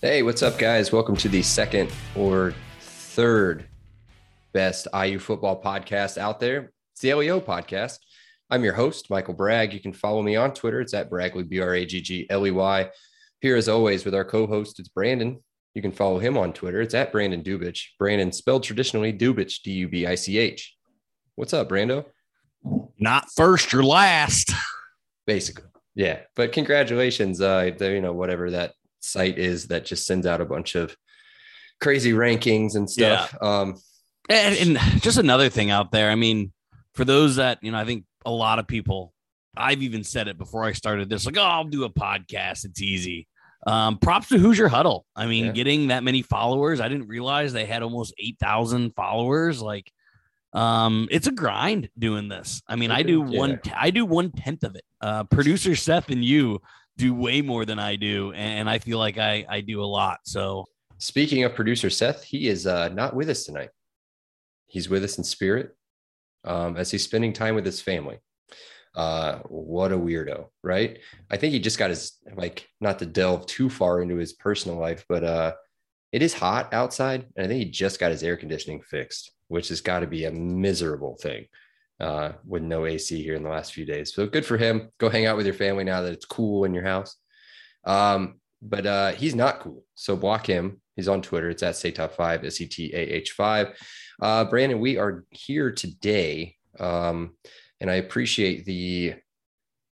Hey, what's up, guys? Welcome to the second or third best IU football podcast out there. It's the LEO podcast. I'm your host, Michael Bragg. You can follow me on Twitter. It's at Braggley, B R A G G L E Y. Here, as always, with our co host, it's Brandon. You can follow him on Twitter. It's at Brandon Dubich. Brandon spelled traditionally Dubich, D U B I C H. What's up, Brando? Not first or last. Basically, yeah. But congratulations, uh, you know, whatever that site is that just sends out a bunch of crazy rankings and stuff. Um, And, and just another thing out there. I mean, for those that, you know, I think a lot of people, I've even said it before I started this, like, oh, I'll do a podcast. It's easy. Um, props to Hoosier Huddle. I mean, Yeah. getting that many followers, I didn't realize they had almost 8,000 followers. Like, um, it's a grind doing this. I mean, I do Yeah. one, I do one tenth of it. Uh, producer Seth and you do way more than I do. And I feel like I, I do a lot. So, Speaking of producer Seth, he is uh, not with us tonight. He's with us in spirit um, as he's spending time with his family. Uh, what a weirdo, right? I think he just got his like not to delve too far into his personal life, but uh, it is hot outside, and I think he just got his air conditioning fixed, which has got to be a miserable thing uh, with no AC here in the last few days. So good for him. Go hang out with your family now that it's cool in your house. Um, but uh, he's not cool. So block him. He's on Twitter. It's at say top five, S E T A H five. Uh, Brandon, we are here today. Um, and I appreciate the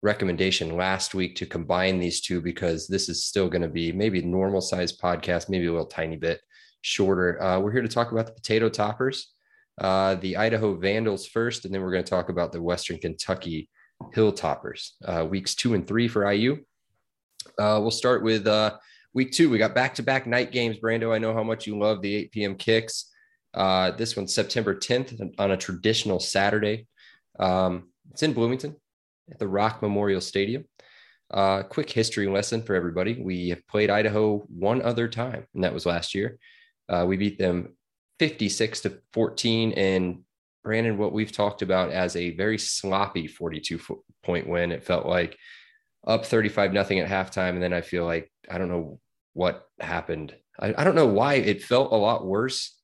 recommendation last week to combine these two because this is still going to be maybe normal size podcast, maybe a little tiny bit shorter. Uh, we're here to talk about the potato toppers, uh, the Idaho Vandals first, and then we're going to talk about the Western Kentucky Hilltoppers, uh, weeks two and three for IU. Uh, we'll start with uh, week two. We got back to back night games. Brando, I know how much you love the 8 p.m. kicks. Uh, this one's September 10th on a traditional Saturday. Um, it's in Bloomington at the Rock Memorial Stadium. Uh, quick history lesson for everybody. We have played Idaho one other time, and that was last year. Uh, we beat them 56 to 14. And Brandon, what we've talked about as a very sloppy 42 point win, it felt like up 35 nothing at halftime. And then I feel like I don't know what happened. I, I don't know why it felt a lot worse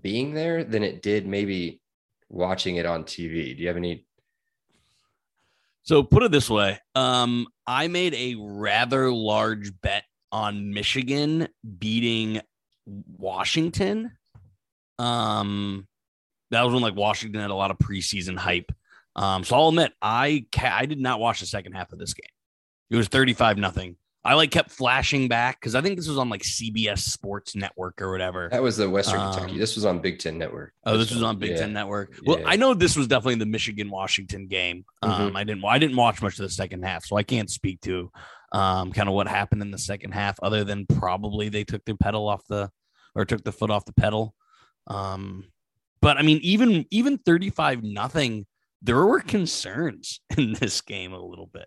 being there than it did maybe watching it on TV. Do you have any? So put it this way. Um, I made a rather large bet on Michigan beating Washington. Um, that was when like Washington had a lot of preseason hype. Um, so I'll admit I ca- I did not watch the second half of this game. It was 35 nothing. I like kept flashing back because I think this was on like CBS Sports Network or whatever. That was the Western Um, Kentucky. This was on Big Ten Network. Oh, this was on Big Yeah. Ten Network. Well, Yeah. I know this was definitely the Michigan Washington game. Um, Mm-hmm. I didn't I didn't watch much of the second half, so I can't speak to um, kind of what happened in the second half, other than probably they took the pedal off the or took the foot off the pedal. Um, but I mean, even even thirty five nothing, there were concerns in this game a little bit.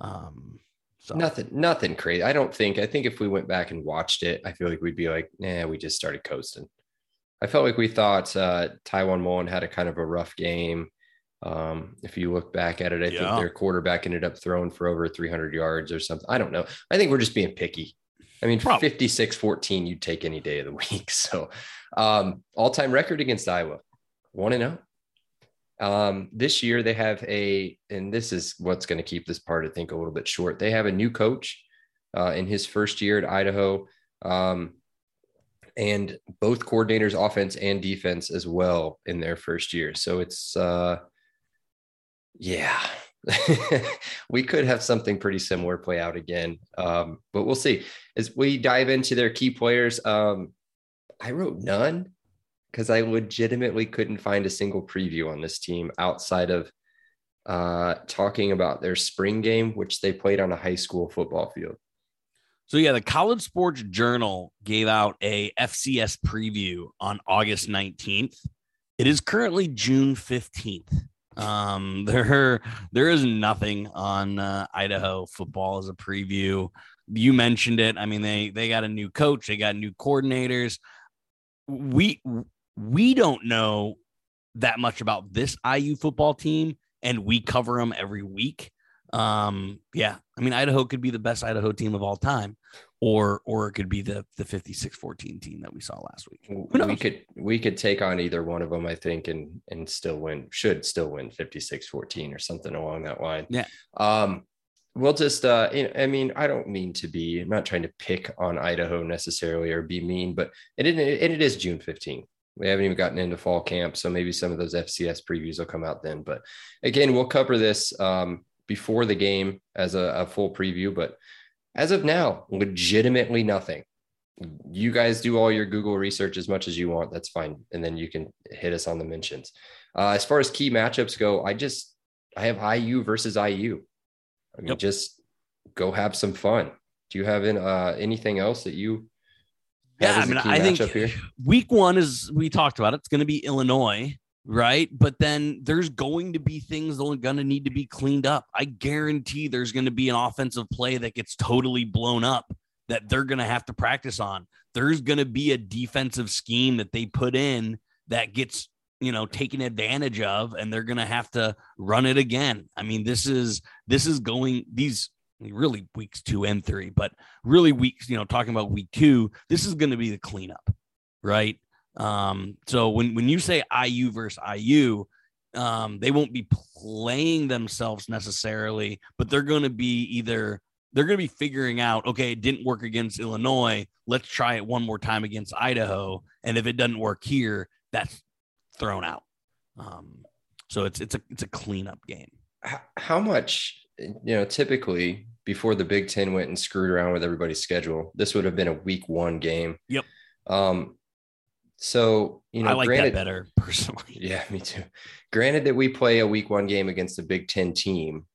Um, so Nothing, nothing crazy. I don't think. I think if we went back and watched it, I feel like we'd be like, "Nah, we just started coasting." I felt like we thought uh, Tiawan Mullen had a kind of a rough game. Um, if you look back at it, I Yeah. think their quarterback ended up throwing for over 300 yards or something. I don't know. I think we're just being picky. I mean, Probably. 56 14, you'd take any day of the week. So, um, all time record against Iowa, 1 and 0. Um, this year they have a, and this is what's going to keep this part, I think, a little bit short. They have a new coach uh, in his first year at Idaho. Um, and both coordinators, offense and defense, as well in their first year. So it's, uh, yeah, we could have something pretty similar play out again. Um, but we'll see as we dive into their key players. Um, I wrote none because I legitimately couldn't find a single preview on this team outside of uh, talking about their spring game, which they played on a high school football field. So yeah, the College Sports Journal gave out a FCS preview on August 19th. It is currently June 15th. Um, there, there is nothing on uh, Idaho football as a preview. You mentioned it. I mean, they they got a new coach, they got new coordinators. We we don't know that much about this IU football team, and we cover them every week. Um, yeah, I mean, Idaho could be the best Idaho team of all time, or or it could be the the 56-14 team that we saw last week. We could we could take on either one of them, I think, and and still win. Should still win 56-14 or something along that line. Yeah. Um, we'll just uh i mean i don't mean to be i'm not trying to pick on idaho necessarily or be mean but it, it, it is june 15th we haven't even gotten into fall camp so maybe some of those fcs previews will come out then but again we'll cover this um, before the game as a, a full preview but as of now legitimately nothing you guys do all your google research as much as you want that's fine and then you can hit us on the mentions uh, as far as key matchups go i just i have iu versus iu I mean, yep. just go have some fun. Do you have in, uh, anything else that you? Yeah, I mean, I think week one is we talked about it. It's going to be Illinois, right? But then there's going to be things that are going to need to be cleaned up. I guarantee there's going to be an offensive play that gets totally blown up that they're going to have to practice on. There's going to be a defensive scheme that they put in that gets you know taken advantage of and they're going to have to run it again i mean this is this is going these really weeks two and three but really weeks you know talking about week two this is going to be the cleanup right um so when when you say iu versus iu um they won't be playing themselves necessarily but they're going to be either they're going to be figuring out okay it didn't work against illinois let's try it one more time against idaho and if it doesn't work here that's thrown out. Um, so it's it's a it's a cleanup game. How much you know? Typically, before the Big Ten went and screwed around with everybody's schedule, this would have been a Week One game. Yep. Um, so you know, I like granted, that better personally. Yeah, me too. Granted that we play a Week One game against a Big Ten team,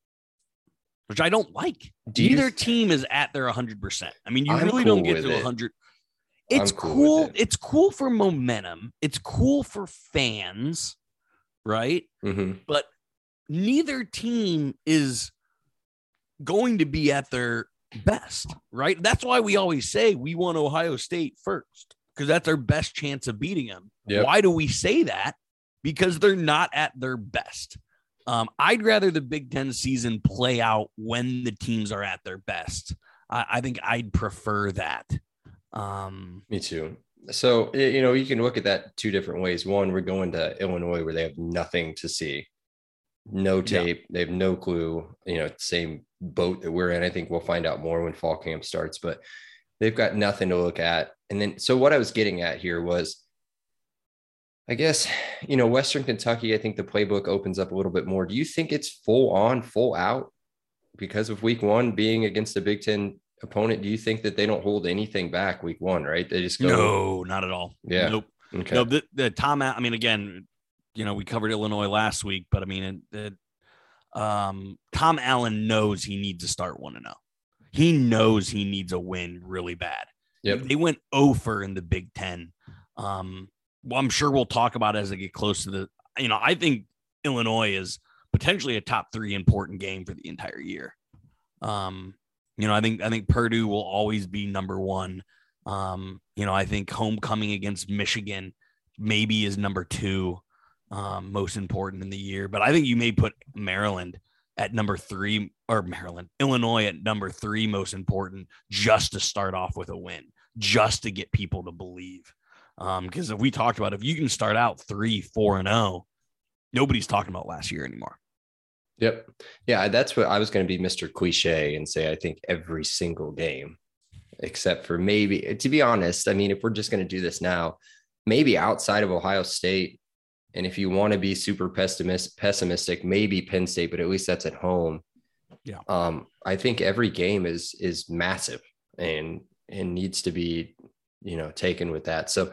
which I don't like. Do Neither th- team is at their 100%. I mean, you I'm really cool don't get to 100 it's cool. cool it. It's cool for momentum. It's cool for fans, right? Mm-hmm. But neither team is going to be at their best, right? That's why we always say we want Ohio State first because that's our best chance of beating them. Yep. Why do we say that? Because they're not at their best. Um, I'd rather the Big Ten season play out when the teams are at their best. I, I think I'd prefer that. Um, Me too. So, you know, you can look at that two different ways. One, we're going to Illinois where they have nothing to see, no tape, yeah. they have no clue, you know, same boat that we're in. I think we'll find out more when fall camp starts, but they've got nothing to look at. And then, so what I was getting at here was, I guess, you know, Western Kentucky, I think the playbook opens up a little bit more. Do you think it's full on, full out because of week one being against the Big Ten opponent, do you think that they don't hold anything back week one, right? They just go. No, not at all. Yeah. Nope. Okay. No, the, the Tom, I mean, again, you know, we covered Illinois last week, but I mean, it, it, um, Tom Allen knows he needs to start 1 and 0. He knows he needs a win really bad. Yep. They went over in the Big Ten. Um, well, I'm sure we'll talk about as they get close to the, you know, I think Illinois is potentially a top three important game for the entire year. Um, you know, I think I think Purdue will always be number one. Um, you know, I think homecoming against Michigan maybe is number two, um, most important in the year. But I think you may put Maryland at number three, or Maryland, Illinois at number three, most important, just to start off with a win, just to get people to believe. Because um, if we talked about if you can start out three, four, and oh, nobody's talking about last year anymore. Yep. Yeah, that's what I was going to be Mr. Cliche and say I think every single game, except for maybe, to be honest, I mean, if we're just going to do this now, maybe outside of Ohio State, and if you want to be super pessimist, pessimistic, maybe Penn State, but at least that's at home. Yeah. Um, I think every game is is massive and and needs to be you know, taken with that. So,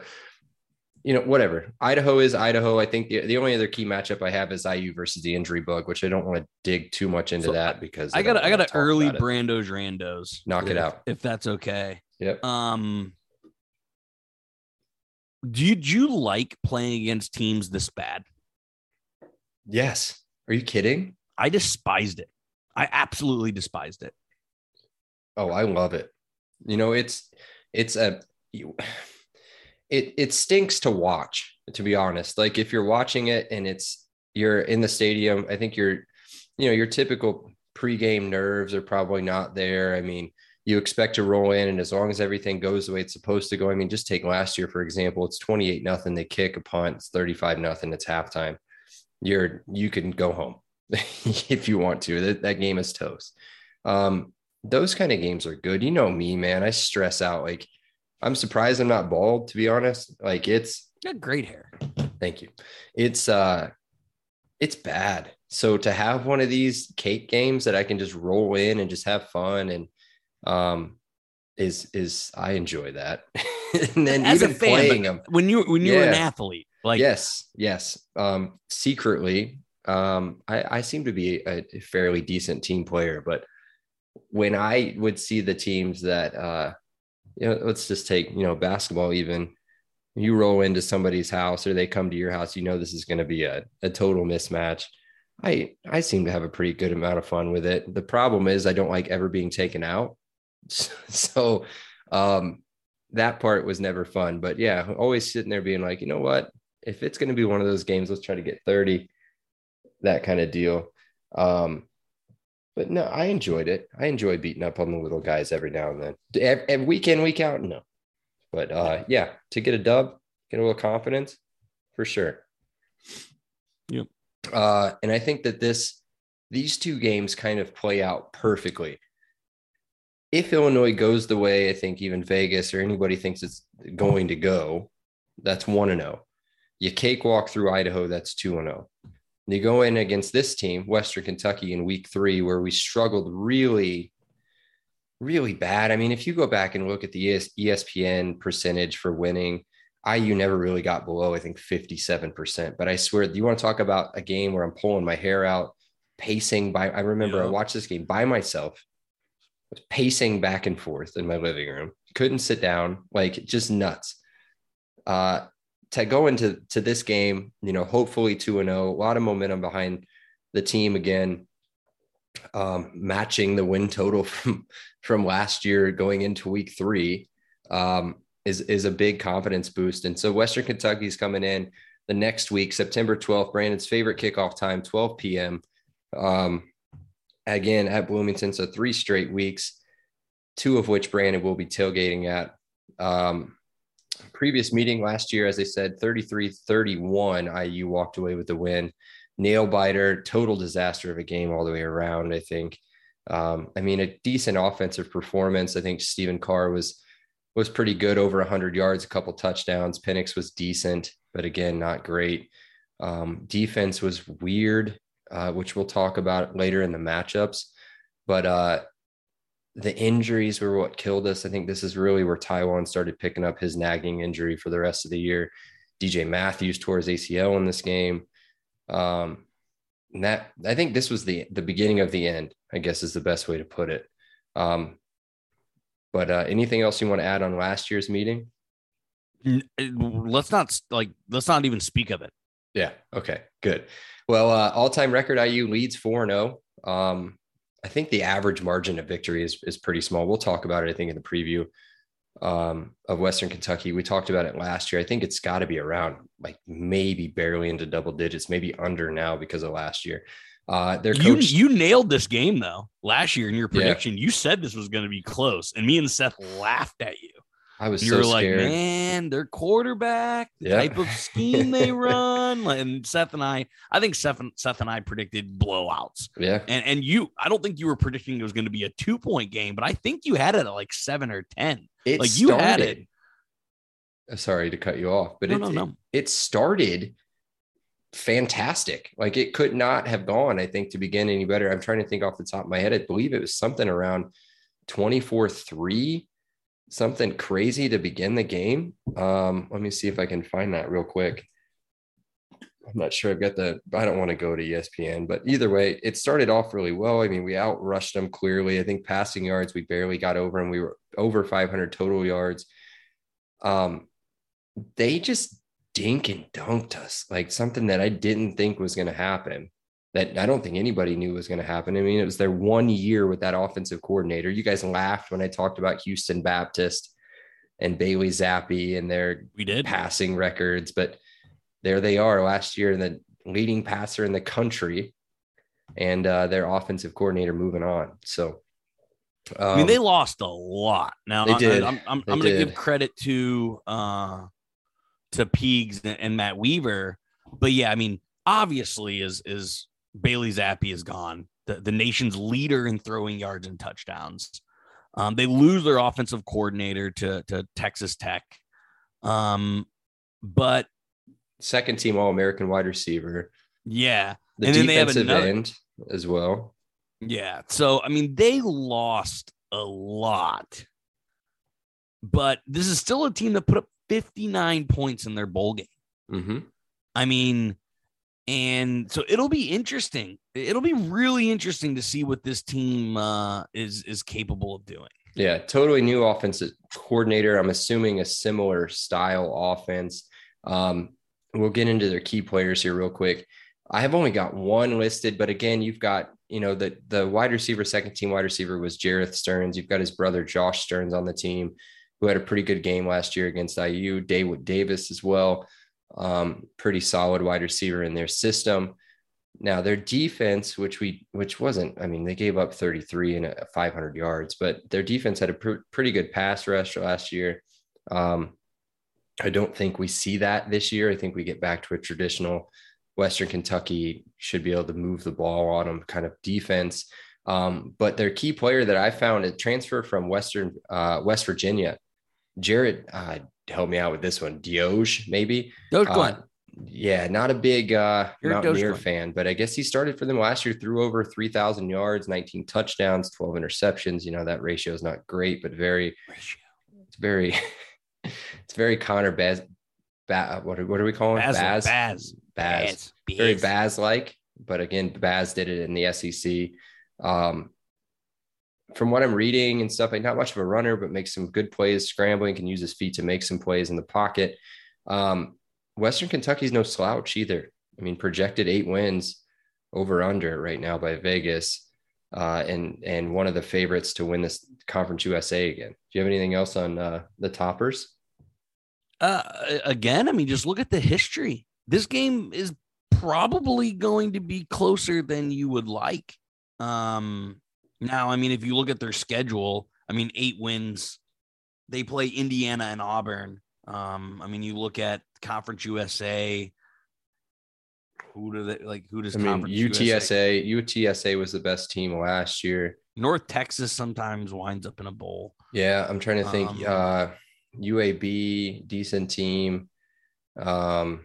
you know, whatever. Idaho is Idaho. I think the, the only other key matchup I have is IU versus the injury bug, which I don't want to dig too much into So, that because I got I got wanna an early about. Brando's Randos. Knock it out. if that's okay. Yep. Um, do you, do you like playing against teams this bad? Yes. Are you kidding? I despised it. I absolutely despised it. Oh, I love it. You know, it's it's a you, it it stinks to watch, to be honest. Like if you're watching it and it's you're in the stadium, I think you're you know, your typical pregame nerves are probably not there. I mean, you expect to roll in and as long as everything goes the way it's supposed to go. I mean, just take last year for example, it's 28 nothing, they kick a punt, it's 35 nothing, it's halftime. You're you can go home if you want to. That that game is toast. Um those kind of games are good. You know me, man. I stress out. Like, I'm surprised I'm not bald, to be honest. Like, it's You got great hair. thank you. It's uh it's bad. So to have one of these cake games that I can just roll in and just have fun and um is is I enjoy that. and then As a even fan, playing them. when you when you were an athlete, like yes, yes. Um secretly, um I, I seem to be a fairly decent team player, but when I would see the teams that uh you know, let's just take, you know, basketball even you roll into somebody's house or they come to your house, you know this is going to be a, a total mismatch. I I seem to have a pretty good amount of fun with it. The problem is I don't like ever being taken out. So um that part was never fun. But yeah, always sitting there being like, you know what? If it's going to be one of those games, let's try to get 30, that kind of deal. Um, but no, I enjoyed it. I enjoy beating up on the little guys every now and then. Every, week in, week out, no. But uh, yeah, to get a dub, get a little confidence, for sure. Yep. Uh, and I think that this, these two games kind of play out perfectly. If Illinois goes the way I think even Vegas or anybody thinks it's going to go, that's one and zero. You cakewalk through Idaho, that's two and zero. You go in against this team, Western Kentucky, in week three, where we struggled really, really bad. I mean, if you go back and look at the ESPN percentage for winning, IU never really got below, I think, 57%. But I swear, do you want to talk about a game where I'm pulling my hair out, pacing by, I remember I watched this game by myself, was pacing back and forth in my living room, couldn't sit down, like just nuts. Uh, to go into to this game, you know, hopefully 2 and 0, a lot of momentum behind the team again. Um, matching the win total from from last year going into week 3 um, is is a big confidence boost. And so Western Kentucky's coming in the next week, September 12th, Brandon's favorite kickoff time, 12 p.m. Um, again at Bloomington. So three straight weeks, two of which Brandon will be tailgating at. Um, previous meeting last year, as I said, 33 31, IU walked away with the win. Nail biter, total disaster of a game all the way around, I think. Um, I mean, a decent offensive performance. I think Stephen Carr was was pretty good, over 100 yards, a couple touchdowns. Penix was decent, but again, not great. Um, defense was weird, uh, which we'll talk about later in the matchups. But uh, the injuries were what killed us. I think this is really where Tiawan started picking up his nagging injury for the rest of the year. DJ Matthews tore his ACL in this game. Um, and that I think this was the the beginning of the end. I guess is the best way to put it. Um, but uh, anything else you want to add on last year's meeting? Let's not like let's not even speak of it. Yeah. Okay. Good. Well, uh, all-time record IU leads four and zero. Um, I think the average margin of victory is is pretty small. We'll talk about it. I think in the preview um, of Western Kentucky, we talked about it last year. I think it's got to be around like maybe barely into double digits, maybe under now because of last year. Uh, their You coach, you nailed this game though last year in your Yeah. prediction. You said this was going to be close, and me and Seth laughed at you. I was You so were like, scared. man, their quarterback, the Yeah. type of scheme they run. And Seth and I, I think Seth and, Seth and I predicted blowouts. Yeah. And and you, I don't think you were predicting it was going to be a two point game, but I think you had it at like seven or ten. It Like, you had started- Uh, Sorry to cut you off, but No, it, no, no. it started fantastic. Like it could not have gone, I think, to begin any better. I'm trying to think off the top of my head. I believe it was something around 24 3 something crazy to begin the game. Um, let me see if I can find that real quick. I'm not sure I've got the, I don't want to go to ESPN, but either way, it started off really well. I mean, we outrushed them clearly. I think passing yards, we barely got over them. We were over 500 total yards. Um, they just dink and dunked us like something that I didn't think was going to happen. That I don't think anybody knew was going to happen. I mean, it was their one year with that offensive coordinator. You guys laughed when I talked about Houston Baptist and Bailey Zappe and their We did. passing records, but there they are last year, the leading passer in the country, and uh, their offensive coordinator moving on. So, um, I mean, they lost a lot. Now They I- did. I'm, I'm, I'm going to give credit to uh to Peegs and, and Matt Weaver, but yeah, I mean, obviously, is is Bailey Zappe is gone, the the nation's leader in throwing yards and touchdowns. Um, they lose their offensive coordinator to to Texas Tech, um, but second team All American wide receiver, yeah, the And then they have defensive another- end as well. Yeah. So, I mean, they lost a lot, but this is still a team that put up 59 points in their bowl game. hmm I mean, and so it'll be interesting. It'll be really interesting to see what this team uh, is is capable of doing. Yeah, totally new offensive coordinator. I'm assuming a similar style offense. Um, we'll get into their key players here real quick. I have only got one listed, but again, you've got you know the the wide receiver, second team wide receiver was Jerreth Sterns. You've got his brother Josh Sterns on the team, who had a pretty good game last year against IU. David Davis as well, um, pretty solid wide receiver in their system. Now their defense, which we which wasn't, I mean, they gave up 33 and 500 yards, but their defense had a pr- pretty good pass rush last year. Um, I don't think we see that this year. I think we get back to a traditional Western Kentucky should be able to move the ball on them kind of defense. Um, but their key player that I found a transfer from Western uh, West Virginia, Jared, uh, help me out with this one, Doege maybe. Dogecoin. Uh, yeah, not a big uh, You're Mountaineer fan, but I guess he started for them last year, threw over 3,000 yards, 19 touchdowns, 12 interceptions. You know, that ratio is not great, but very, it's very, it's very Connor Baz, ba, what, are- what are we calling Baz, Baz? Baz, Baz. Baz, Very. Baz like, but again, Baz did it in the SEC. Um, from what I'm reading and stuff, like not much of a runner, but makes some good plays, scrambling, can use his feet to make some plays in the pocket. Um, Western Kentucky's no slouch either. I mean, projected eight wins over under right now by Vegas, uh, and and one of the favorites to win this Conference USA again. Do you have anything else on uh, the toppers? Uh, again, I mean, just look at the history. This game is probably going to be closer than you would like. Um, now, I mean, if you look at their schedule, I mean, eight wins. They play Indiana and Auburn. Um, I mean, you look at Conference USA. Who do they like? Who does I mean, Conference USA? UTSA UTSA was the best team last year. North Texas sometimes winds up in a bowl. Yeah, I'm trying to think. Um, uh, UAB, decent team. Um,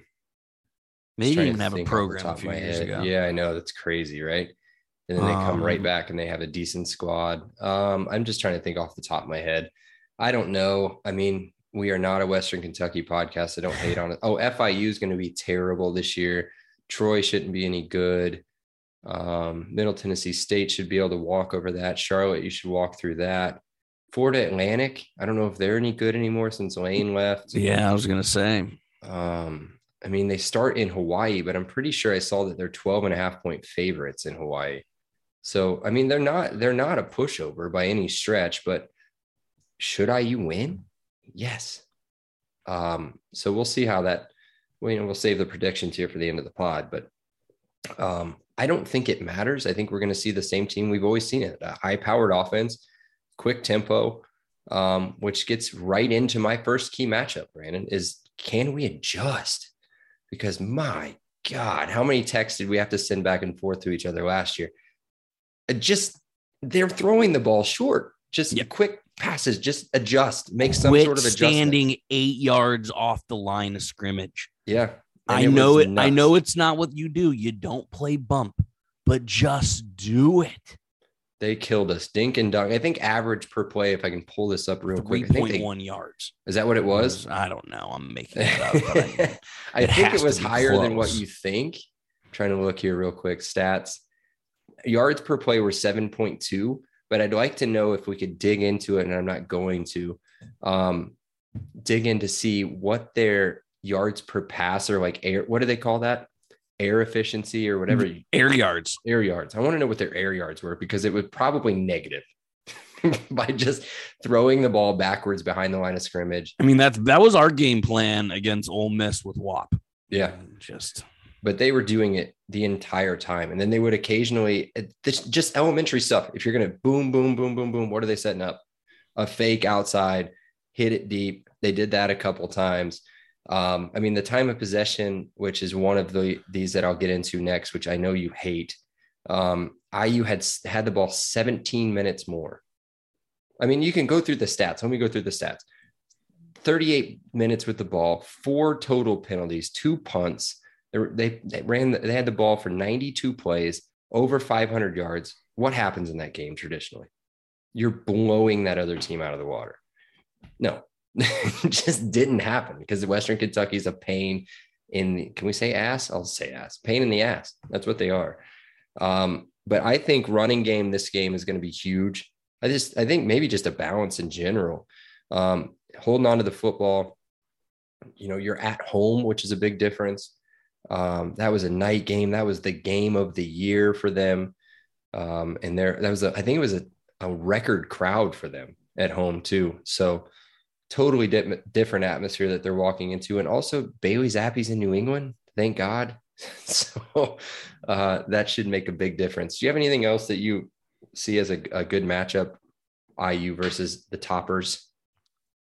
They didn't even have a think off the program a few years head. ago. Yeah, I know that's crazy, right? And then they come right Um, back and they have a decent squad. Um, I'm just trying to think off the top of my head. I don't know. I mean, we are not a Western Kentucky podcast. I don't hate on it. Oh, FIU is going to be terrible this year. Troy shouldn't be any good. Um, Middle Tennessee State should be able to walk over that. Charlotte, you should walk through that. Florida Atlantic, I don't know if they're any good anymore since Lane left. Yeah, I was gonna say. Um, I mean, they start in Hawaii, but I'm pretty sure I saw that they're 12 and a half point favorites in Hawaii. So, I mean, they're not they're not a pushover by any stretch, but should IU win? Yes. Um, so we'll see how that well, you know, we'll save the predictions here for the end of the pod, but um, I don't think it matters. I think we're going to see the same team we've always seen it a high powered offense, quick tempo, um, which gets right into my first key matchup, Brandon, is can we adjust? Because my God, how many texts did we have to send back and forth to each other last year? Just they're throwing the ball short. Just Yep. quick passes, just adjust, make some Quit sort of adjustment. standing eight yards off the line of scrimmage. Yeah. And I it know it. I know it's not what you do. You don't play bump, but just do it. They killed us. Dink and dunk. I think average per play, if I can pull this up real Three quick. I think point they- one yards. is that what it was? I don't know. I'm making it up. But I, I It think it was higher than what you think. trying to look here real quick. Stats. Yards per play were 7.2, but I'd like to know if we could dig into it, and I'm not going to um, dig in to see what their yards per pass or like air, what do they call that? Air efficiency or whatever air yards. air yards. I want to know what their air yards were because it was probably negative by just throwing the ball backwards behind the line of scrimmage. I mean, that's that was our game plan against Ole Miss with WAP. Yeah. Just but they were doing it the entire time. And then they would occasionally, this just elementary stuff. If you're going to boom, boom, boom, boom, boom, what are they setting up? A fake outside, hit it deep. They did that a couple times. Um, I mean, the time of possession, which is one of the these that I'll get into next, which I know you hate. Um, IU had had the ball 17 minutes more. I mean, you can go through the stats. Let me go through the stats. 38 minutes with the ball, four total penalties, two punts. They, they, ran, they had the ball for 92 plays, over 500 yards. What happens in that game traditionally? You're blowing that other team out of the water. No, it just didn't happen because the Western Kentucky's a pain in can we say ass? I'll say ass, pain in the ass. That's what they are. Um, but I think running game this game is going to be huge. I just, I think maybe just a balance in general. Um, holding on to the football. You know, you're at home, which is a big difference. Um, that was a night game. That was the game of the year for them. Um, and there, that was a, I think it was a, a record crowd for them at home too. So totally di- different atmosphere that they're walking into. And also Bailey Zappe's in New England. Thank God. so uh, that should make a big difference. Do you have anything else that you see as a, a good matchup? IU versus the toppers.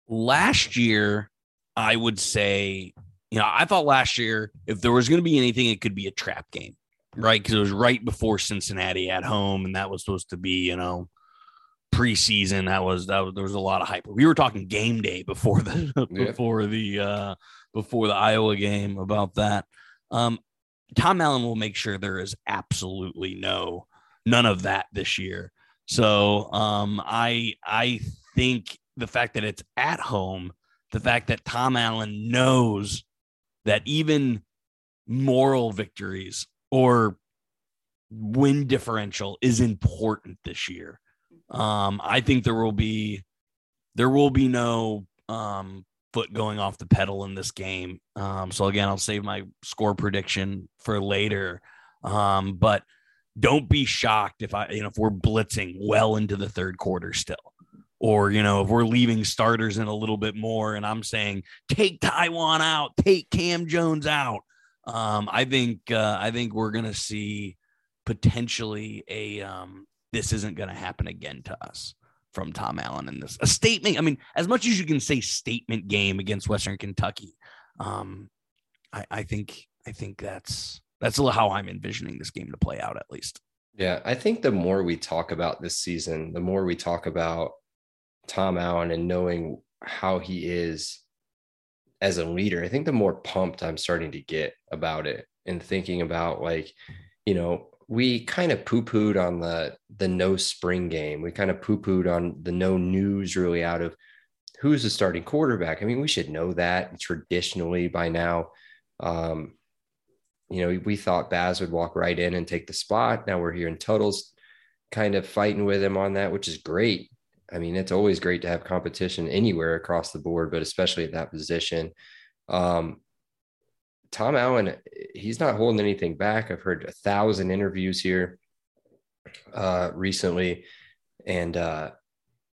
last year, I would say, you know, I thought last year if there was going to be anything, it could be a trap game, right? Because it was right before Cincinnati at home, and that was supposed to be, you know, preseason. That was that was there was a lot of hype. We were talking game day before the Yeah. before the uh before the Iowa game about that. Um, Tom Allen will make sure there is absolutely no none of that this year. So um, I I think the fact that it's at home, the fact that Tom Allen knows that even moral victories or win differential is important this year. Um, I think there will be there will be no um, foot going off the pedal in this game. Um, so again, I'll save my score prediction for later. Um, but don't be shocked if I, you know, if we're blitzing well into the third quarter still, or you know, if we're leaving starters in a little bit more, and I'm saying take Tiawan out, take Cam Jones out. Um, I think uh, I think we're gonna see potentially a um, this isn't gonna happen again to us from Tom Allen in this a statement. I mean, as much as you can say statement game against Western Kentucky, um, I, I think I think that's that's how I'm envisioning this game to play out at least. Yeah, I think the more we talk about this season, the more we talk about Tom Allen and knowing how he is as a leader, I think the more pumped I'm starting to get about it and thinking about like, you know, we kind of poo-pooed on the the no spring game. We kind of poo-pooed on the no news really out of who's the starting quarterback. I mean, we should know that traditionally by now. Um, you know, we thought Baz would walk right in and take the spot. Now we're hearing Tuttle's kind of fighting with him on that, which is great. I mean, it's always great to have competition anywhere across the board, but especially at that position. Um, Tom Allen, he's not holding anything back. I've heard a thousand interviews here uh, recently, and uh,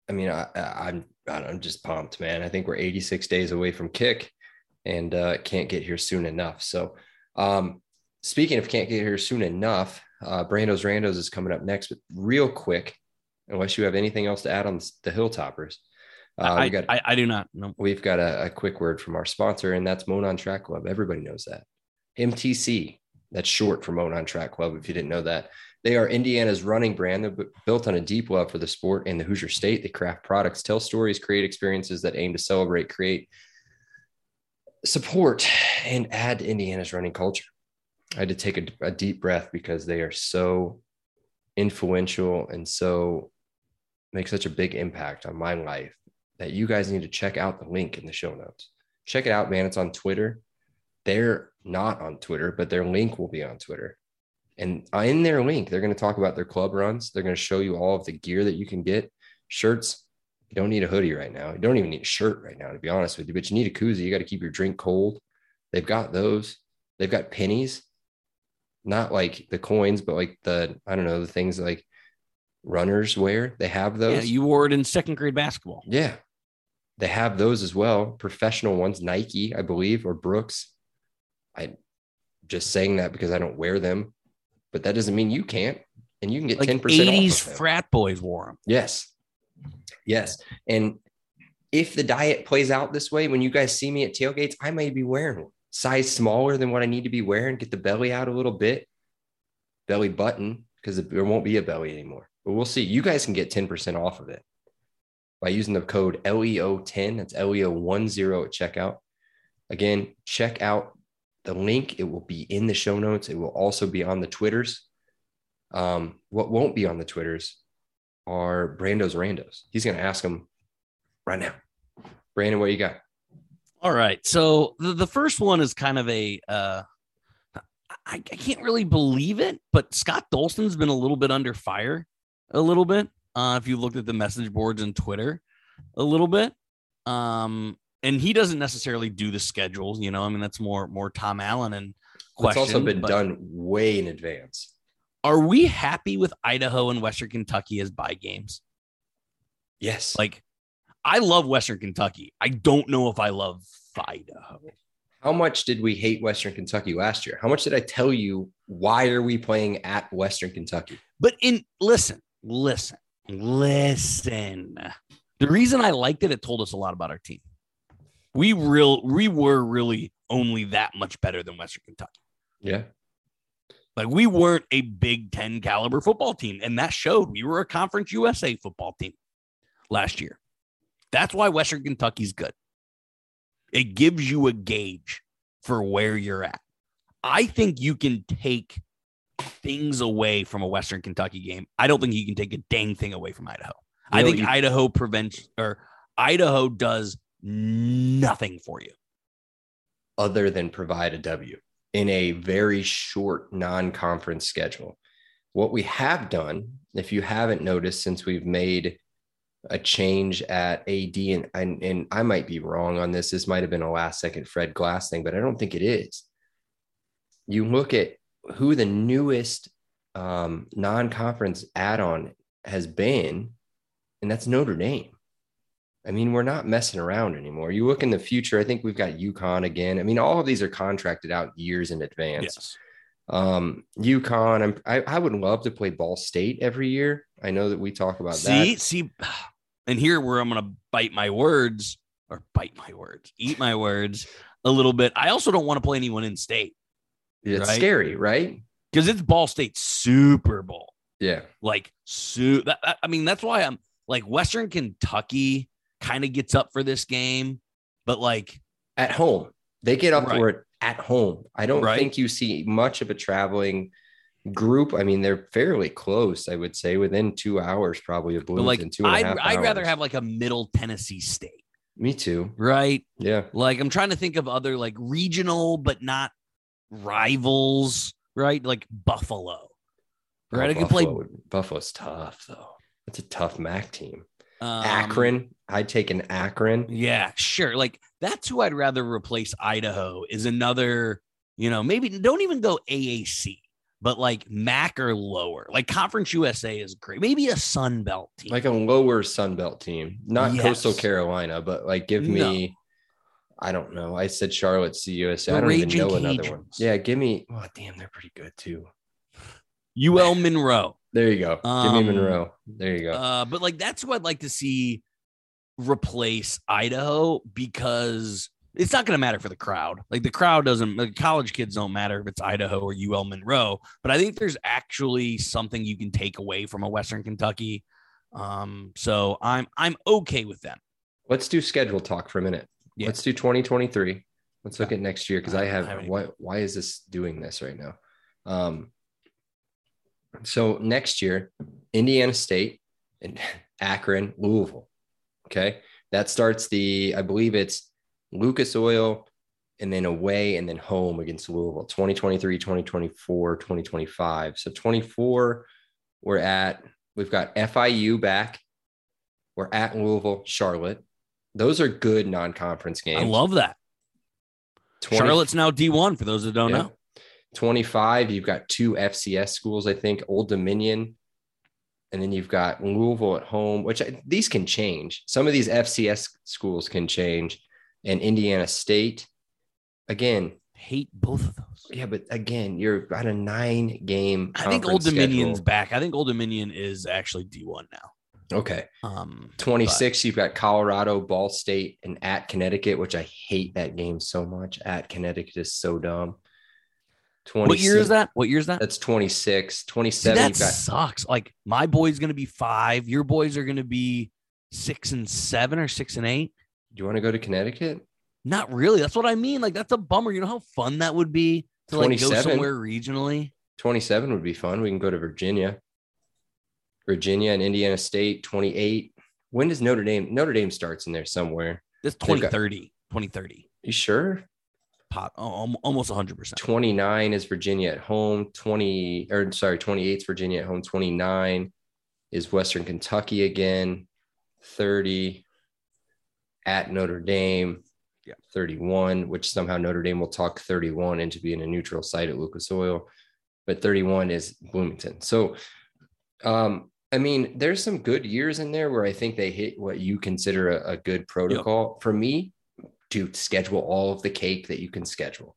I mean, I, I'm I'm just pumped, man. I think we're 86 days away from kick, and uh, can't get here soon enough. So, um, speaking of can't get here soon enough, uh, Brando's Randos is coming up next, but real quick, unless you have anything else to add on the Hilltoppers, uh, I, got I, I do not know. we've got a, a quick word from our sponsor, and that's Monon Track Club. Everybody knows that. MTC, that's short for Monon Track Club, if you didn't know that. They are Indiana's running brand. They're built on a deep love for the sport and the Hoosier State. They craft products, tell stories, create experiences that aim to celebrate, create, support, and add to Indiana's running culture. I had to take a, a deep breath because they are so influential and so make such a big impact on my life that you guys need to check out the link in the show notes. Check it out, man. It's on Twitter. They're not on Twitter, but their link will be on Twitter. And uh, in their link, they're going to talk about their club runs. They're going to show you all of the gear that you can get. Shirts, you don't need a hoodie right now. You don't even need a shirt right now, to be honest with you, but you need a koozie. You got to keep your drink cold. They've got those. They've got pennies, not like the coins, but like the, I don't know, the things like runners wear. They have those. Yeah, you wore it in second grade basketball. Yeah. They have those as well. Professional ones, Nike, I believe, or Brooks. I just saying that because I don't wear them, but that doesn't mean you can't. And you can get Like 10% 80s off of frat boys wore them. Yes. Yes. And if the diet plays out this way, when you guys see me at tailgates, I may be wearing one size smaller than what I need to be wearing, get the belly out a little bit, belly button, because there won't be a belly anymore. But we'll see. You guys can get 10% off of it by using the code LEO10. That's LEO10 at checkout. Again, check out the link. It will be in the show notes. It will also be on the Twitters. Um, what won't be on the Twitters are Brando's Randos. He's going to ask him right now. Brandon, what you got? All right. So the, the first one is kind of a uh I, I can't really believe it, but Scott Dolson's been a little bit under fire a little bit. Uh if you looked at the message boards and Twitter a little bit. Um and he doesn't necessarily do the schedules, you know. I mean, that's more more Tom Allen and It's also been done way in advance. Are we happy with Idaho and Western Kentucky as bye games? Yes. Like I love Western Kentucky. I don't know if I love Idaho. how much did we hate Western Kentucky last year? How much did I tell you? Why are we playing at Western Kentucky? But in listen, listen, listen. The reason I liked it, it told us a lot about our team. We real we were really only that much better than Western Kentucky. Yeah. Like we weren't a Big Ten caliber football team, and that showed. We were a Conference USA football team last year. That's why Western Kentucky's good. It gives you a gauge for where you're at. I think you can take things away from a Western Kentucky game. I don't think you can take a dang thing away from Idaho. I think Idaho prevents or Idaho does nothing for you. Other than provide a W in a very short non-conference schedule. What we have done, if you haven't noticed, since we've made a change at AD, and, and, and I might be wrong on this. This might have been a last second Fred Glass thing, but I don't think it is. You look at who the newest um, non conference add on has been, and that's Notre Dame. I mean, we're not messing around anymore. You look in the future, I think we've got UConn again. I mean, all of these are contracted out years in advance. Um, UConn, I'm, I, I would love to play Ball State every year. I know that we talk about See, that. see, and here where I'm gonna bite my words or bite my words, eat my words a little bit. I also don't want to play anyone in state It's right? scary, right? because it's Ball State Super Bowl. Yeah. Like, su- that, I mean, that's why I'm like Western Kentucky kind of gets up for this game, but like, At home, they get up Right. for it at home. I don't Right. think you see much of a traveling group. I mean, they're fairly close, I would say, within two hours, probably of but like, two and I'd, I'd rather have like a Middle Tennessee State, Me too. right? Yeah. Like, I'm trying to think of other like regional but not rivals, right? Like Buffalo, right? Oh, I play Buffalo would- Buffalo's tough, though. That's a tough MAC team. um, Akron. I'd take an Akron. Yeah, sure. Like that's who I'd rather replace Idaho is another, you know, maybe don't even go AAC, but like MAC or lower. Like Conference USA is great. Maybe a Sun Belt team. like a lower Sun Belt team, not Yes. Coastal Carolina, but like give me, I don't know. I said Charlotte CUSA. The I don't even Raging know another one. Yeah, give me. Oh, damn, they're pretty good too. UL Monroe. There you go. give Um, me Monroe. There you go. Uh, but like that's who I'd like to see replace Idaho because it's not going to matter for the crowd. Like the crowd doesn't, like college kids don't matter if it's Idaho or UL Monroe. But I think there's actually something you can take away from a Western Kentucky. Um, so I'm I'm okay with them. Let's do schedule talk for a minute. Yeah. Let's do 2023. Let's look at next year because I I have any- why why is this doing this right now? Um So next year, Indiana State and Akron, Louisville. Okay. That starts the, I believe it's Lucas Oil and then away and then home against Louisville 2023, 2024, 2025. So 24, we're at, we've got FIU back. We're at Louisville, Charlotte. Those are good non conference games. I love that. 20 Charlotte's now D1 for those that don't Yeah. know. 25, you've got two FCS schools, I think, Old Dominion. And then you've got Louisville at home, which I, these can change. Some of these FCS schools can change. And Indiana State, again, Hate both of those. yeah, but again, you're at a nine game. I think Old Dominion's schedule. back. I think Old Dominion is actually D1 now. Okay. Um, 26, you've got Colorado, Ball State, and at Connecticut, which I hate that game so much. At Connecticut is so dumb. but what year is that? What year is that? That's 26. See, 27, that you've got sucks. Like my boy's gonna be five. Your boys are gonna be six and seven or six and eight. Do you want to go to Connecticut? Not really. That's what I mean. Like that's a bummer. You know how fun that would be to like go somewhere regionally. 27 would be fun. We can go to Virginia. Virginia and Indiana State, 28. When does Notre Dame? Notre Dame starts in there somewhere. This They've got- 2030. 2030. You sure? Pot oh, almost 100. percent 29 is Virginia at home. 20 or sorry, 28 is Virginia at home. 29 is Western Kentucky again. 30 at Notre Dame. Yeah. 31, which somehow Notre Dame will talk 31 into being a neutral site at Lucas Oil. But 31 is Bloomington. So um, I mean, there's some good years in there where I think they hit what you consider a, a good protocol. For me, to schedule all of the cake that you can schedule.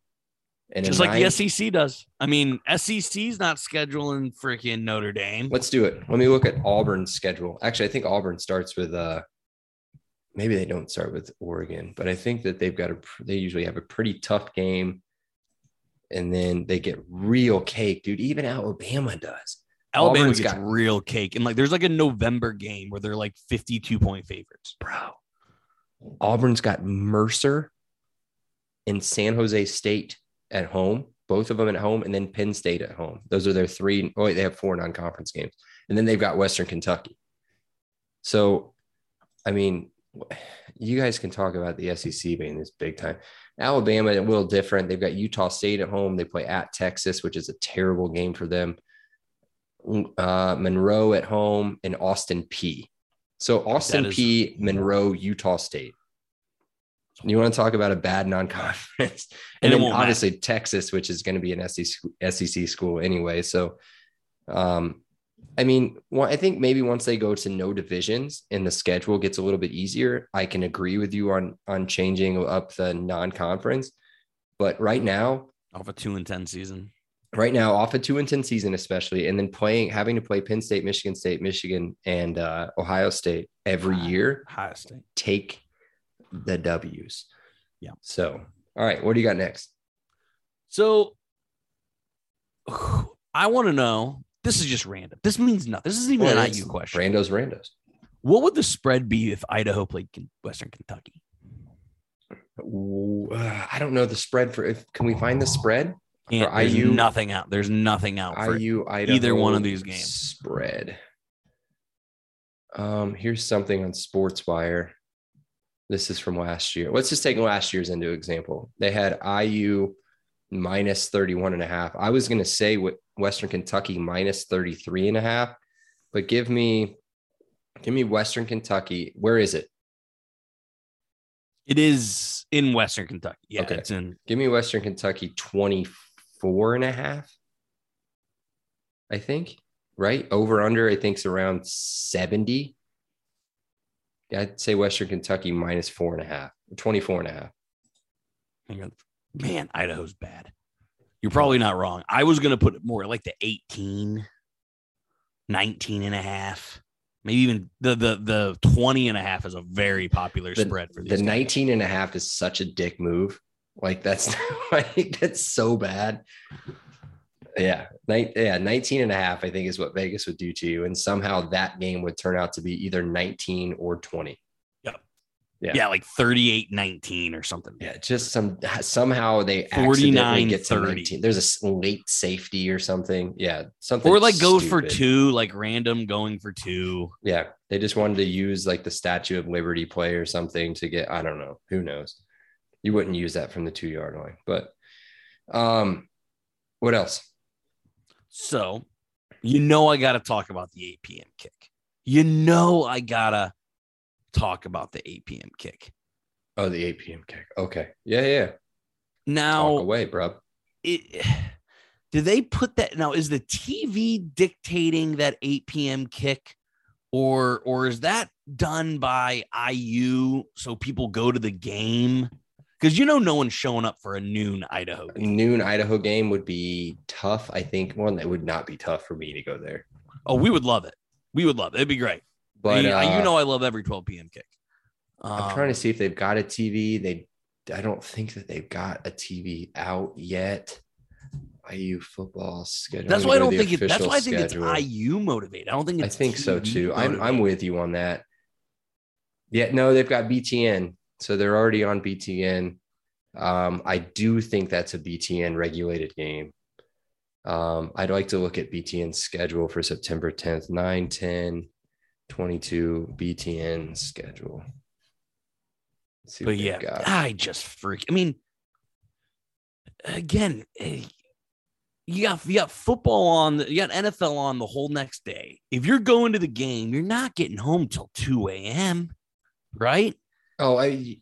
And Just like nine- the SEC does. I mean, SEC's not scheduling freaking Notre Dame. Let's do it. Let me look at Auburn's schedule. Actually, I think Auburn starts with uh maybe they don't start with Oregon, but I think that they've got a they usually have a pretty tough game. And then they get real cake, dude. Even Alabama does. Alabama Auburn's gets got- real cake. And like there's like a November game where they're like 52 point favorites. Bro. Auburn's got Mercer and San Jose State at home, both of them at home, and then Penn State at home. Those are their three. Oh, wait, they have four non-conference games, and then they've got Western Kentucky. So, I mean, you guys can talk about the SEC being this big time. Alabama a little different. They've got Utah State at home. They play at Texas, which is a terrible game for them. Uh, Monroe at home and Austin Peay. So Austin is- P, Monroe, Utah State. You want to talk about a bad non-conference, And and, then won't matter. obviously Texas, which is going to be an SEC, SEC school anyway. So, um, I mean, well, I think maybe once they go to no divisions and the schedule gets a little bit easier, I can agree with you on on changing up the non-conference. But right now, Off a two and 10 season. Right now, off a two and ten season, especially, and then playing, having to play Penn State, Michigan State, Michigan, and uh, Ohio State every Wow. year, Ohio State. take the W's. Yeah. So, all right, what do you got next? So I want to know. This is just random. This means nothing. This isn't even Well, an IU question. Randos, randos. What would the spread be if Idaho played Western Kentucky? Ooh, uh, I don't know the spread for. If can we find the spread? Can't, For there's IU nothing out. There's nothing out for IU Idaho either one of these games. spread. Um, here's something on SportsWire. This is from last year. Let's just take last year's into example. They had IU minus 31 and a half. I was going to say what Western Kentucky minus 33 and a half, but give me give me Western Kentucky. Where is it? It is in Western Kentucky. Yeah, Okay. it's in. Give me Western Kentucky 24 and a half. I think, right? Over under, I think is around 70. I'd say Western Kentucky minus four and a half, 24 and a half. hang on. Man, Idaho's bad. You're probably not wrong. I was going to put it more like the 18, 19 and a half. Maybe even the the the 20 and a half is a very popular The- spread for these. The games. 19 and a half is such a dick move. Like that's like that's so bad. Yeah, yeah, 19 and a half, I think is what Vegas would do to you. And somehow that game would turn out to be either 19 or 20. Yep. Yeah, Yeah. like 38 19 or something. Yeah, just some somehow they accidentally 49, get to 30. 19. There's a late safety or something. Yeah, something. Or like goes for two, like random going for two. Yeah, they just wanted to use like the Statue of Liberty play or something to get. I don't know. Who knows? You wouldn't use that from the two yard line, but um, what else? So, you know, I got to talk about the 8 p.m. kick. You know, I got to talk about the 8 p.m. kick. Oh, the 8 p.m. kick. Okay, yeah, yeah. Now, away, bro. it, do they put that now? Is the TV dictating that 8 p.m. kick, or or is that done by IU so people go to the game? Because you know, no one's showing up for a noon Idaho game. Noon Idaho game would be tough. I think one that would not be tough for me to go there. Oh, we would love it. We would love it. It'd be great. But I- uh, you know, I love every 12 p.m. kick. I'm trying to see if they've got a TV. They, I don't think that they've got a TV out yet. IU football schedule. That's why I don't think it. That's why I think schedule. it's IU motivated. I don't think I think so TV too. I'm I'm with you on that. Yeah, no, they've got BTN, so they're already on BTN. Um, I do think that's a BTN regulated game. Um, I'd like to look at BTN's schedule for September 10th, 9, 10, 22 BTN schedule. See But yeah. I just freak. I mean, again, eh, you got you got football on, you got NFL on the whole next day. If you're going to the game, you're not getting home till two a.m. Right? Oh, I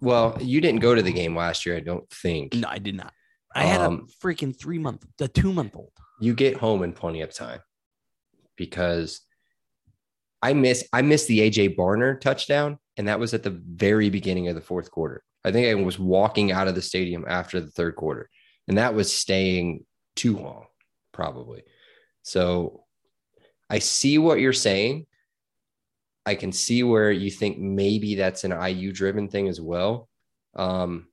well, you didn't go to the game last year, I don't think. No, I did not. I had Um, a freaking three month, a two month old. you get home in plenty of time because I miss I missed the AJ Barner touchdown, and that was at the very beginning of the fourth quarter. I think I was walking out of the stadium after the third quarter, and that was staying too long, probably. So I see what you're saying. I can see where you think maybe that's an IU driven thing as well. Um,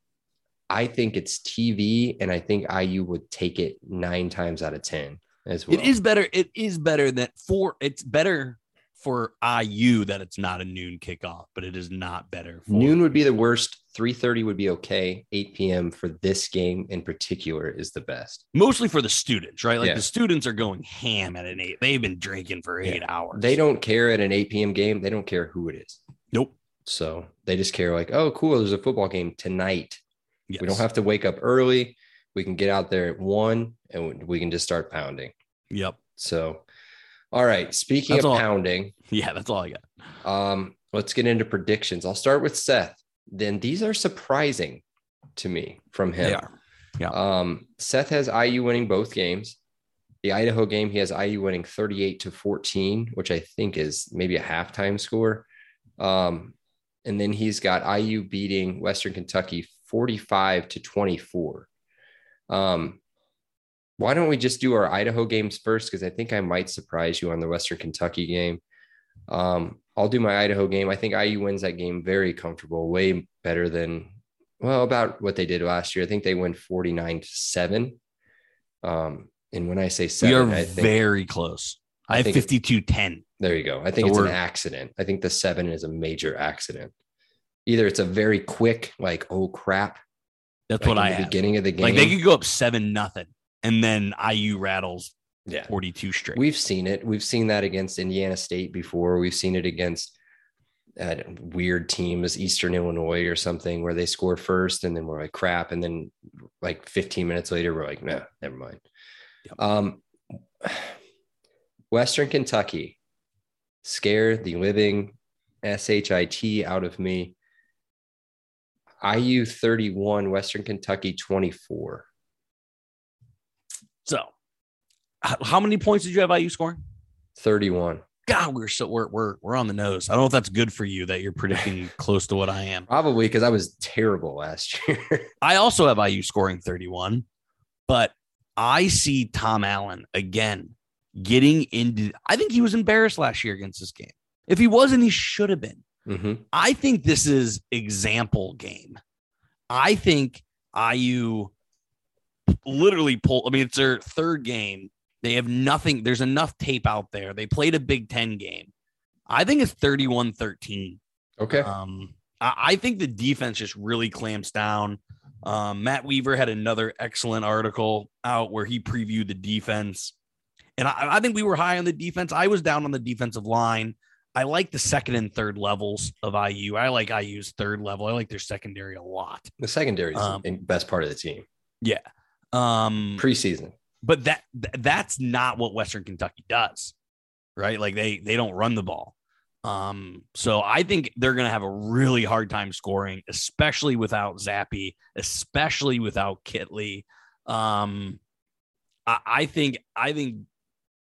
I think it's TV, and I think IU would take it nine times out of ten as well. It is better. It is better that for it's better for IU that it's not a noon kickoff, but it is not better. For, noon would be the worst. Three thirty would be okay. Eight p.m. for this game in particular is the best. mostly for the students, right? Like Yeah. the students are going ham at an eight. They've been drinking for eight hours. They don't care at an eight p.m. game. They don't care who it is. Nope. So they just care like, oh, cool. There's a football game tonight. Yes. We don't have to wake up early. We can get out there at one, and we can just start pounding. Yep. So, all right. Speaking That's of all- pounding, Yeah, that's all I got. Um, let's get into predictions. I'll start with Seth. Then these are surprising to me from him. They are. Yeah. Um, Seth has IU winning both games. The Idaho game, he has IU winning 38 to 14, which I think is maybe a halftime score. Um, and then he's got IU beating Western Kentucky 45 to 24. Um, why don't we just do our Idaho games first? Because I think I might surprise you on the Western Kentucky game. Um, I'll do my Idaho game. I think IU wins that game very comfortable, way better than well about what they did last year. I think they win 49 to 7. Um, and when I say seven, We seven, are I think very close. I, I have 52 10. there you go. I think So it's an accident. I think the seven is a major accident. Either it's a very quick, like, oh crap, That's like what I the have. beginning of the game. Like they could go up 7 nothing and then IU rattles yeah. 42 straight. We've seen it. We've seen that against Indiana State before. We've seen it against uh, weird teams, Eastern Illinois or something, where they score first and then we're like crap, and then like 15 minutes later we're like, no, never mind. Yep. Um, Western Kentucky scare the living shit out of me. IU 31, Western Kentucky 24. So, how many points did you have IU scoring? 31. God, we're so we're we're we're on the nose. I don't know if that's good for you that you're predicting close to what I am. Probably because I was terrible last year. I also have IU scoring 31, but I see Tom Allen again getting into. I think he was embarrassed last year against this game. If he wasn't, he should have been. hmm I think this is example game. I think IU literally pull. I mean, it's their third game. They have nothing. There's enough tape out there. They played a Big Ten game. I think it's 31 13. Okay. Um, I, I think the defense just really clamps down. Um, Matt Weaver had another excellent article out where he previewed the defense. And I, I think we were high on the defense. I was down on the defensive line. I like the second and third levels of IU. I like IU's third level. I like their secondary a lot. The secondary is Um, the best part of the team. Yeah. Um, Preseason. but that that's not what Western Kentucky does, right? Like they they don't run the ball. Um, so I think they're gonna have a really hard time scoring, especially without Zappe, especially without Kitley. Um, I, I think I think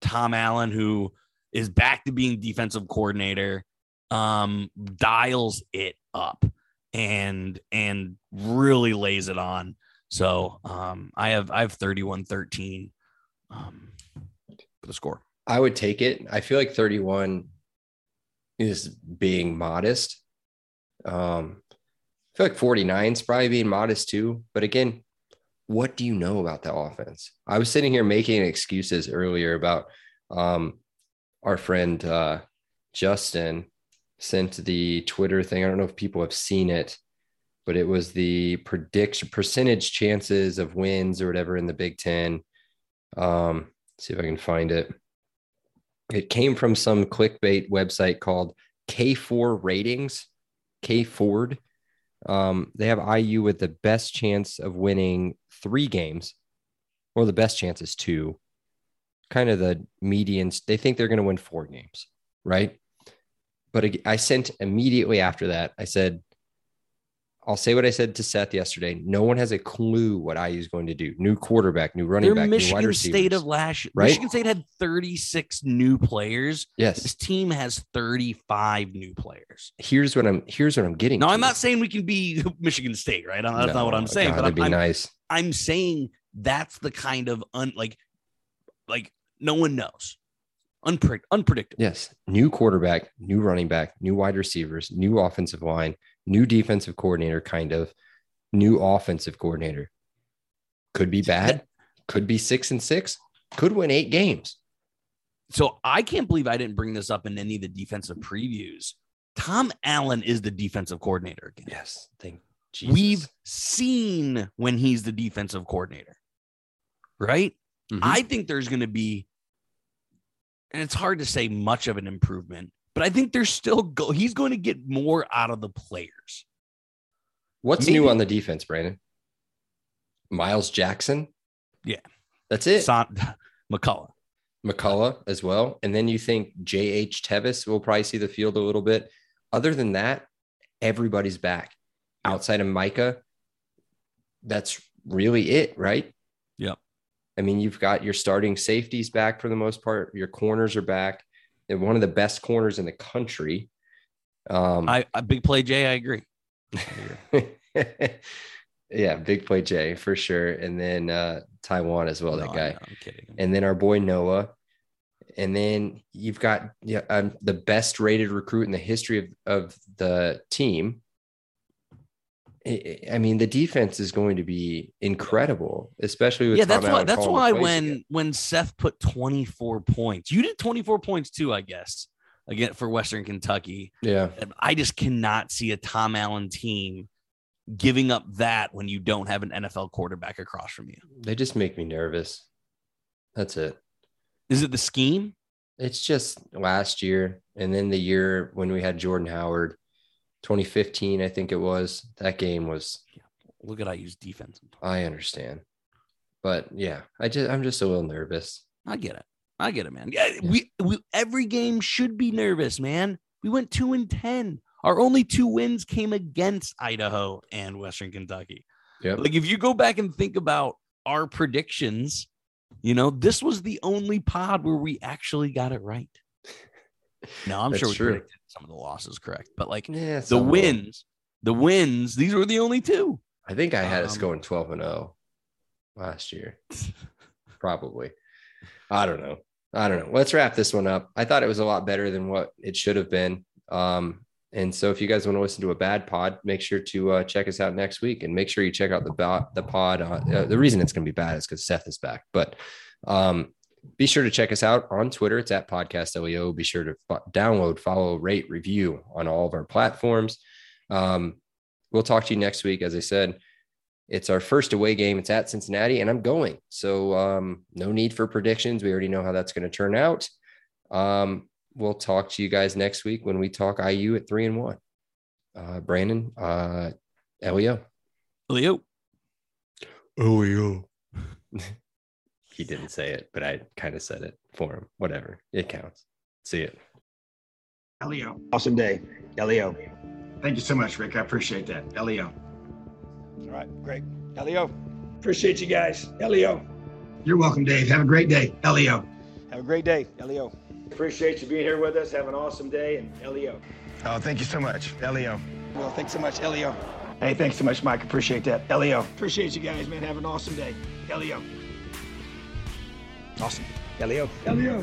Tom Allen, who is back to being defensive coordinator, um, dials it up and and really lays it on. So um, I have I have 31-13 um, for the score. I would take it. I feel like 31 is being modest. Um, I feel like 49 is probably being modest too. But again, what do you know about the offense? I was sitting here making excuses earlier about um, our friend uh, Justin sent the Twitter thing. I don't know if people have seen it, but it was the prediction percentage chances of wins or whatever in the Big Ten. Um, see if I can find it. It came from some clickbait website called K4 Ratings, K Ford. Um, they have IU with the best chance of winning three games, or the best chance is two. Kind of the medians. They think they're going to win four games, right? But I sent immediately after that. I said, I'll say what I said to Seth yesterday. No one has a clue what IU is going to do. New quarterback, new running back, new wide Michigan receivers. State of last right? Michigan State had 36 new players. yes. This team has 35 new players. Here's what I'm. Here's what I'm getting. No. I'm not saying we can be Michigan State, right? That's not what I'm saying. God, but that'd be I'm, I'm, nice. I'm saying that's the kind of un like like no one knows. Unpredict unpredictable. Yes. New quarterback, new running back, new wide receivers, new offensive line, new defensive coordinator, kind of new offensive coordinator. Could be bad. Could be six and six. Could win eight games. So I can't believe I didn't bring this up in any of the defensive previews. Tom Allen is the defensive coordinator again. Yes. Thank Jesus. We've seen when he's the defensive coordinator, right? Mhm. I think there's going to be, and it's hard to say much of an improvement, but I think there's still go. He's going to get more out of the players. What's maybe- new on the defense, Brandon? Miles Jackson. Yeah. That's it. Son, McCullough. McCullough as well. And then you think J.H. Tevis will probably see the field a little bit. Other than that, everybody's back outside of Micah. That's really it, right? I mean, you've got your starting safeties back for the most part. Your corners are back. They're one of the best corners in the country. Um, I, I big play Jay. I agree. yeah, big play Jay for sure. And then uh, Tiawan as well, No, that guy know, I'm kidding. and then our boy Noah. And then you've got yeah, um, the best rated recruit in the history of, of the team. I mean, the defense is going to be incredible, especially with yeah, Tom that's why. That's why when again. when Seth put 24 points, you did 24 points too, I guess, again for Western Kentucky. yeah, I just cannot see a Tom Allen team giving up that when you don't have an NFL quarterback across from you. they just make me nervous. That's it. Is it the scheme? It's just last year, and then the year when we had Jordan Howard, 2015, I think it was. That game was. Yeah. Look at IU's defense. I understand, but yeah, I just I'm just a little nervous. I get it. I get it, man. Yeah, we, we every game should be nervous, man. We went two and ten. Our only two wins came against Idaho and Western Kentucky. Yep. Like if you go back and think about our predictions, you know, this was the only pod where we actually got it right. No, I'm That's sure we true. predicted some of the losses correct, but like Yeah, the wins, the wins, these were the only two. I think I had us Um, going 12 and 0 last year. Probably. I don't know. I don't know. Let's wrap this one up. I thought it was a lot better than what it should have been. Um, and so if you guys want to listen to a bad pod, make sure to uh, check us out next week and make sure you check out the ba- the pod. Uh, uh, the reason it's going to be bad is because Seth is back. But um, be sure to check us out on Twitter. It's at Podcast LEO. Be sure to fo- download, follow, rate, review on all of our platforms. Um, we'll talk to you next week. As I said, it's our first away game. It's at Cincinnati, and I'm going. So um, no need for predictions. We already know how that's going to turn out. Um, we'll talk to you guys next week when we talk IU at three and one. Uh, Brandon, uh, Elio. Leo. Elio. he didn't say it, but I kind of said it for him. Whatever. It counts. See it. Elio. Awesome day. Elio. Thank you so much, Rick. I appreciate that. Elio. All right, great. Elio. Appreciate you guys. Elio. You're welcome, Dave. Have a great day. Elio. Have a great day. Elio. Appreciate you being here with us. Have an awesome day. And Elio. Oh, thank you so much. Elio. Well, thanks so much, Elio. Hey, thanks so much, Mike. Appreciate that. Elio. Appreciate you guys, man. Have an awesome day. Elio. Awesome. Elio. Elio.